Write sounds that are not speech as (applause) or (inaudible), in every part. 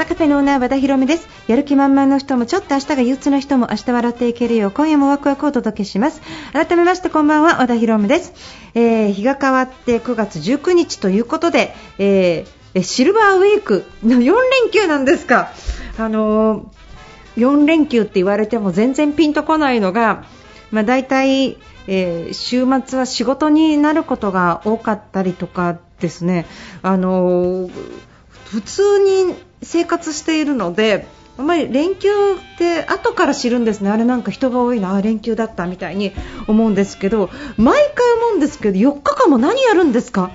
田カフェのオーナー和田博美です。やる気満々の人もちょっと明日が憂鬱な人も明日笑っていけるよ。う今夜もワクワクをお届けします。改めましてこんばんは和田博美です、えー日が変わって9月19日ということで、えーえシルバーウィークの4連休なんですか。あのー4連休って言われても全然ピンとこないのが、まあ、大体、えー週末は仕事になることが多かったりとかですね、あのー普通に生活しているのであまり連休って後から知るんですね、あれなんか人が多いな、あ連休だったみたいに思うんですけど毎回思うんですけど4日間も何やるんですか？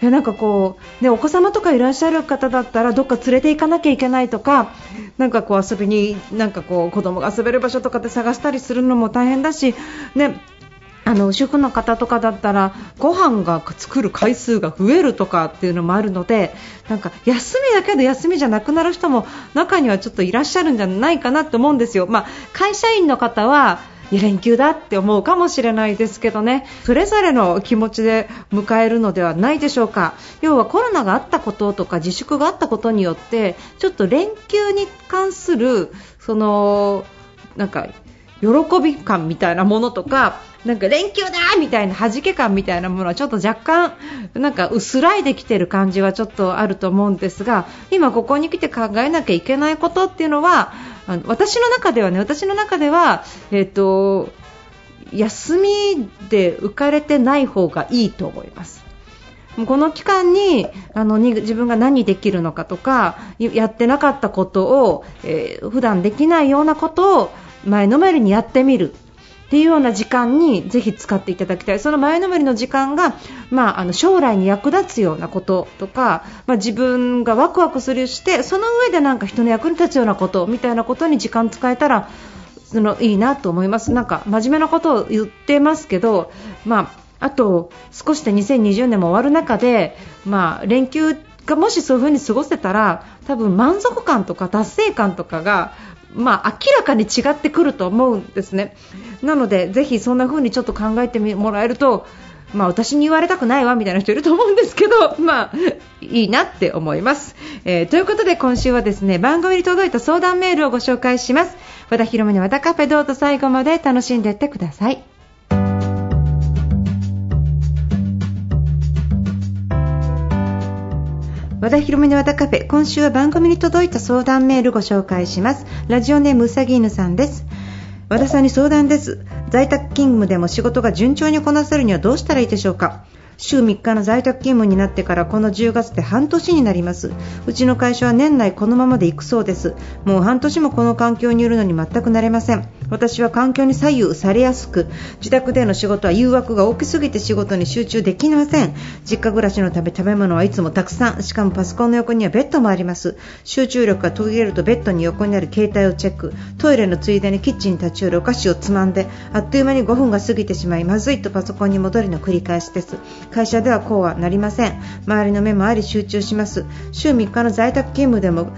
いやなんかこう、ね、お子様とかいらっしゃる方だったらどっか連れて行かなきゃいけないとかなんかこう遊びになんかこう子供が遊べる場所とかで探したりするのも大変だし、ね、あの主婦の方とかだったらご飯が作る回数が増えるとかっていうのもあるのでなんか休みだけど休みじゃなくなる人も中にはちょっといらっしゃるんじゃないかなと思うんですよ。まあ、会社員の方は連休だって思うかもしれないですけどねそれぞれの気持ちで迎えるのではないでしょうか要はコロナがあったこととか自粛があったことによってちょっと連休に関するそのなんか喜び感みたいなものとかなんか連休だみたいな弾け感みたいなものはちょっと若干なんか薄らいできてる感じはちょっとあると思うんですが今ここに来て考えなきゃいけないことっていうのはあの私の中ではね私の中ではえっ、と休みで浮かれてない方がいいと思います。この期間にあのに自分が何できるのかとかやってなかったことを、えー、普段できないようなことを前のめりにやってみるっていうような時間にぜひ使っていただきたいその前のめりの時間が、まあ、あの将来に役立つようなこととか、まあ、自分がワクワクするしてその上でなんか人の役に立つようなことみたいなことに時間使えたらそのいいなと思います。なんか真面目なことを言ってますけど、まあ、あと少しで2020年も終わる中で、まあ、連休がもしそういう風に過ごせたら多分満足感とか達成感とかがまあ、明らかに違ってくると思うんですね。なので、ぜひそんな風にちょっと考えてもらえると、まあ、私に言われたくないわみたいな人いると思うんですけど、(laughs) まあ、いいなって思います。えーということで今週はですね番組に届いた相談メールをご紹介します。和田博美の和田カフェどうぞ最後まで楽しんでいってください。和田博美の和田カフェ。今週は番組に届いた相談メールご紹介します。ラジオネームうさぎ犬さんです。和田さんに相談です。在宅勤務でも仕事が順調にこなせるにはどうしたらいいでしょうか？週3日の在宅勤務になってからこの10月で半年になります。うちの会社は年内このままで行くそうです。もう半年もこの環境にいるのに全く慣れません。私は環境に左右されやすく自宅での仕事は誘惑が大きすぎて仕事に集中できません。実家暮らしのため食べ物はいつもたくさん。しかもパソコンの横にはベッドもあります。集中力が途切れるとベッドに横にある携帯をチェック。トイレのついでにキッチンに立ち寄るお菓子をつまんであっという間に5分が過ぎてしまいまずいとパソコンに戻りの繰り返しです。会社ではこうはなりません周りの目もあり集中します週3日の在宅勤務でも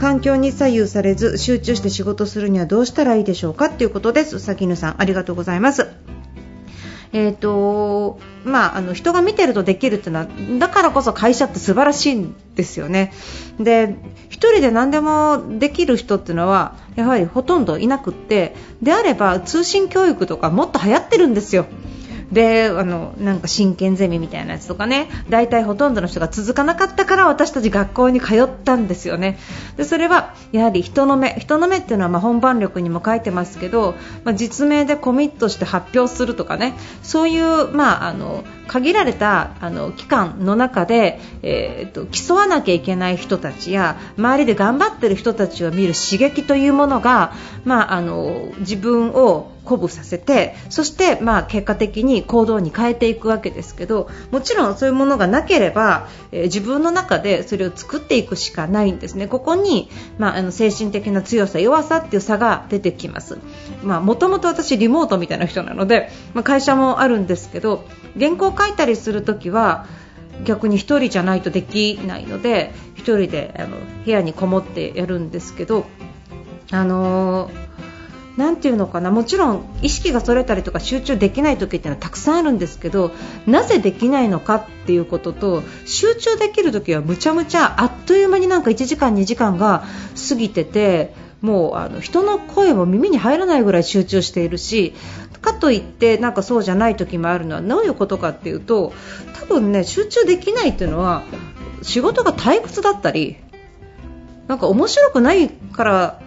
環境に左右されず集中して仕事するにはどうしたらいいでしょうかということです。うさぎぬさんありがとうございます。えーとまあ、あの人が見てるとできるっていうのはだからこそ会社って素晴らしいんですよね。で1人で何でもできる人っていうのはやはりほとんどいなくってであれば通信教育とかもっと流行ってるんですよ。であのなんか真剣ゼミみたいなやつとかね。大体ほとんどの人が続かなかったから私たち学校に通ったんですよね。でそれはやはり人の目人の目っていうのはま本番力にも書いてますけど、まあ、実名でコミットして発表するとかね。そういう、まあ、あの限られたあの期間の中で、えー、と競わなきゃいけない人たちや周りで頑張っている人たちを見る刺激というものが、まあ、あの自分を鼓舞させてそして、まあ、結果的に行動に変えていくわけですけどもちろんそういうものがなければ、えー自分の中でそれを作っていくしかないんですね。ここに、まあ、あの精神的な強さ弱さっていう差が出てきます。もともと私リモートみたいな人なので、まあ、会社もあるんですけど原稿書いたりするときは逆に1人じゃないとできないので1人であの部屋にこもってやるんですけどあのーていうのかなもちろん意識がそれたりとか集中できない時ってのはたくさんあるんですけどなぜできないのかっていうことと集中できる時はむちゃむちゃあっという間になんか1時間、2時間が過ぎててもうあの人の声も耳に入らないぐらい集中しているしかといってなんかそうじゃない時もあるのはどういうことかっていうと多分ね集中できないっていうのは仕事が退屈だったりなんか面白くないから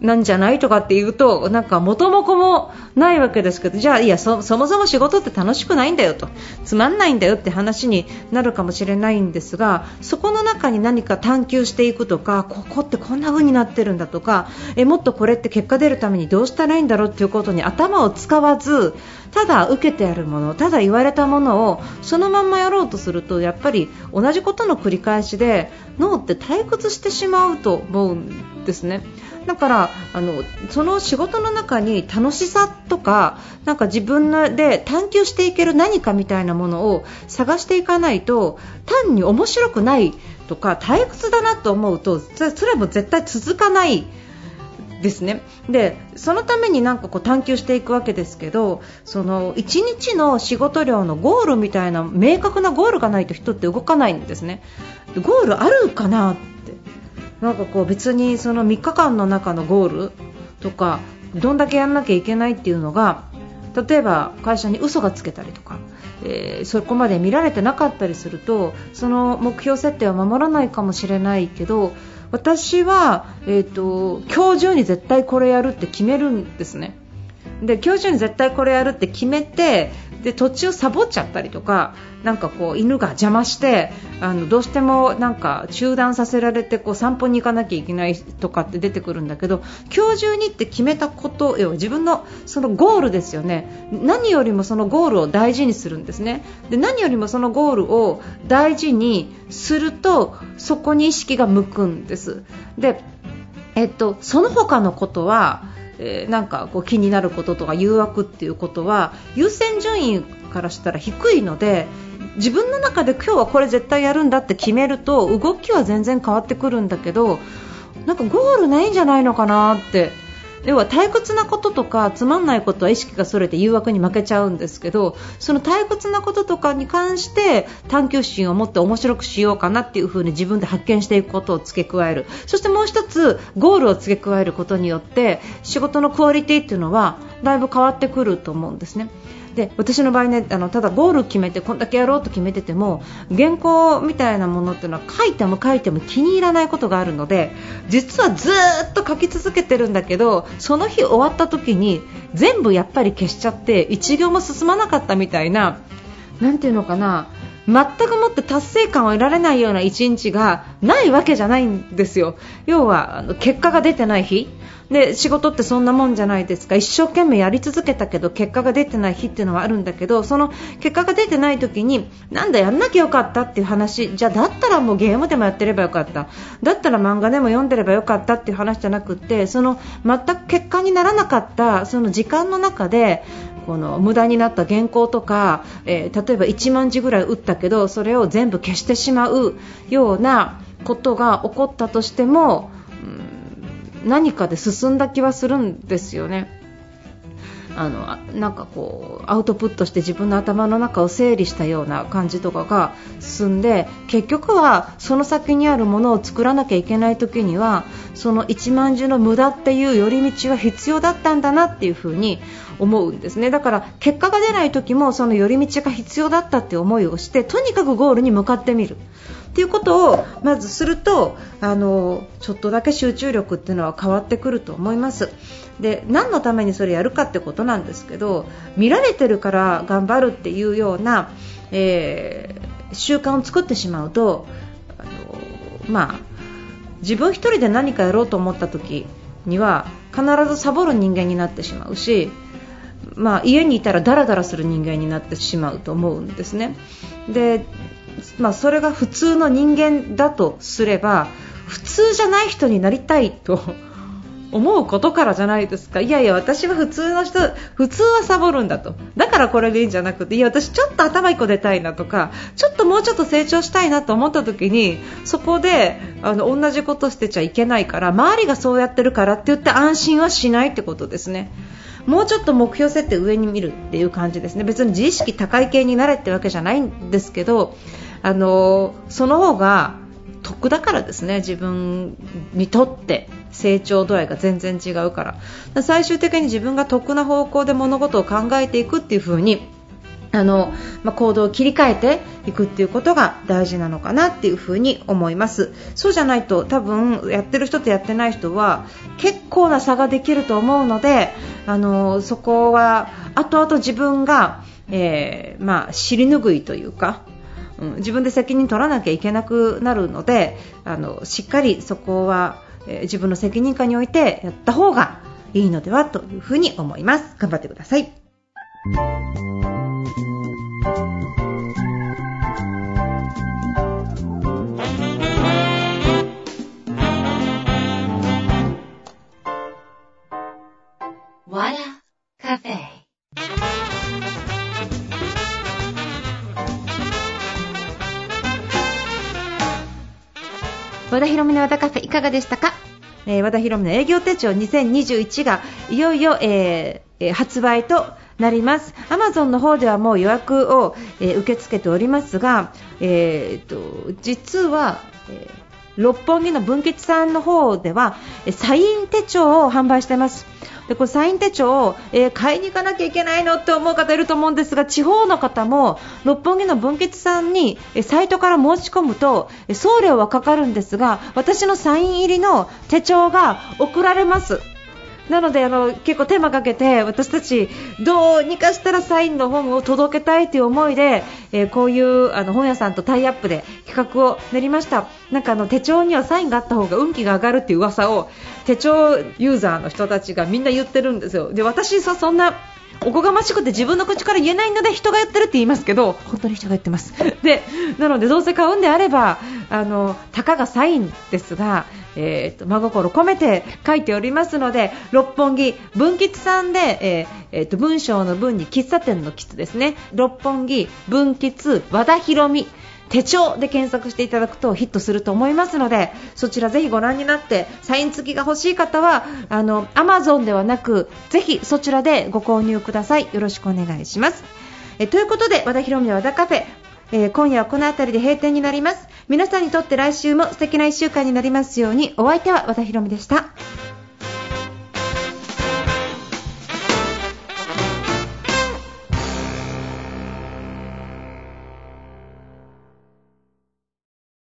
なんじゃないとかって言うとなんか元も子もないわけですけどじゃあいやそもそも仕事って楽しくないんだよと。つまんないんだよって話になるかもしれないんですがそこの中に何か探求していくとかここってこんな風になってるんだとかえもっとこれって結果出るためにどうしたらいいんだろうっていうことに頭を使わずただ受けてやるものただ言われたものをそのままやろうとするとやっぱり同じことの繰り返しで脳って退屈してしまうと思うんですね。だからあのその仕事の中に楽しさとかなんか自分で探求していける何かみたいなものを探していかないと単に面白くないとか退屈だなと思うとそれも絶対続かないですね。でそのためになんかこう探求していくわけですけどその1日の仕事量のゴールみたいな明確なゴールがないと人って動かないんですね。ゴールあるかなって。なんかこう別にその3日間の中のゴールとかどんだけやらなきゃいけないっていうのが例えば会社に嘘がつけたりとか、えー、そこまで見られてなかったりするとその目標設定は守らないかもしれないけど私は、えーと、今日中に絶対これやるって決めるんですね。で今日中に絶対これやるって決めてで途中サボっちゃったりとかなんかこう犬が邪魔してあのどうしてもなんか中断させられてこう散歩に行かなきゃいけないとかって出てくるんだけど今日中にって決めたことよ自分のそのゴールですよね。何よりもそのゴールを大事にするんですね。で何よりもそのゴールを大事にするとそこに意識が向くんです。で、えっと、その他のことはえー、なんかこう気になることとか誘惑っていうことは優先順位からしたら低いので自分の中で今日はこれ絶対やるんだって決めると動きは全然変わってくるんだけどなんかゴールないんじゃないのかなって要は退屈なこととかつまんないことは意識がそれて誘惑に負けちゃうんですけどその退屈なこととかに関して探求心を持って面白くしようかなっていう風に自分で発見していくことを付け加えるそしてもう1つゴールを付け加えることによって仕事のクオリティっていうのはだいぶ変わってくると思うんですね。で私の場合ねあのただゴール決めてこんだけやろうと決めてても原稿みたいなものっていうのは書いても書いても気に入らないことがあるので実はずっと書き続けてるんだけどその日終わった時に全部やっぱり消しちゃって一行も進まなかったみたいななんていうのかな全くもって達成感を得られないような一日がないわけじゃないんですよ。要は結果が出てない日で仕事ってそんなもんじゃないですか。一生懸命やり続けたけど結果が出てない日っていうのはあるんだけどその結果が出てない時になんだやんなきゃよかったっていう話。じゃだったらもうゲームでもやってればよかった。だったら漫画でも読んでればよかったっていう話じゃなくてその全く結果にならなかったその時間の中でこの無駄になった原稿とか、えー、例えば1万字ぐらい打ったけどそれを全部消してしまうようなことが起こったとしても何かで進んだ気はするんですよね。あのなんかこうアウトプットして自分の頭の中を整理したような感じとかが進んで結局はその先にあるものを作らなきゃいけない時にはその1万字の無駄っていう寄り道は必要だったんだなっていうふうに思うんですねだから結果が出ない時もその寄り道が必要だったって思いをしてとにかくゴールに向かってみる。っていうことをまずするとあのちょっとだけ集中力っていうのは変わってくると思います。で何のためにそれやるかってことなんですけど見られてるから頑張るっていうような、えー、習慣を作ってしまうとあの、まあ、自分1人で何かやろうと思った時には必ずサボる人間になってしまうしまあ、家にいたらダラダラする人間になってしまうと思うんですね。でまあ、それが普通の人間だとすれば普通じゃない人になりたいと (laughs) 思うことからじゃないですか。いやいや私は普通の人普通はサボるんだと。だからこれでいいんじゃなくていや私ちょっと頭1個出たいなとかちょっともうちょっと成長したいなと思った時にそこであの同じことしてちゃいけないから周りがそうやってるからって言って安心はしないってことですね。もうちょっと目標設定上に見るっていう感じですね。別に自意識高い系になれってわけじゃないんですけどあのその方が得だからですね自分にとって。成長度合いが全然違うから。最終的に自分が得な方向で物事を考えていくっていう風にあの、まあ、行動を切り替えていくっていうことが大事なのかなっていうふに思います。そうじゃないと多分やってる人とやってない人は結構な差ができると思うのであのそこは後々自分が、えー、まあ、尻拭いというかうん、自分で責任取らなきゃいけなくなるのであのしっかりそこは、えー、自分の責任感においてやった方がいいのではというふうに思います頑張ってください。和田博美の和田カフェいかがでしたか、えー、和田博美の営業手帳2021がいよいよ、えー、発売となります。アマゾンの方ではもう予約を、えー、受け付けておりますが、えーと、実は、えー、六本木の文吉さんの方ではサイン手帳を販売してます。でこれサイン手帳を、えー、買いに行かなきゃいけないのって思う方いると思うんですが地方の方も六本木の文吉さんに、えサイトから申し込むと、送料はかかるんですが私のサイン入りの手帳が送られます。なのであの結構手間かけて私たちどうにかしたらサインの本を届けたいという思いで、えー、こういうあの本屋さんとタイアップで企画を練りましたなんかあの手帳にはサインがあった方が運気が上がるっていう噂を手帳ユーザーの人たちがみんな言ってるんですよ。で私そんなおこがましくて自分の口から言えないので人が言ってるって言いますけど本当に人が言ってます。でなのでどうせ買うんであればあのたかがサインですが、えーと、真心込めて書いておりますので六本木文吉さんで、えーえーと、文章の文に喫茶店の喫ですね。六本木文吉和田博美手帳で検索していただくとヒットすると思いますのでそちらぜひご覧になってサイン付きが欲しい方はあの Amazon ではなくぜひそちらでご購入ください。よろしくお願いします。えということで和田博美の和田カフェえー、今夜はこの辺りで閉店になります。皆さんにとって来週も素敵な1週間になりますように。お相手は和田博美でした。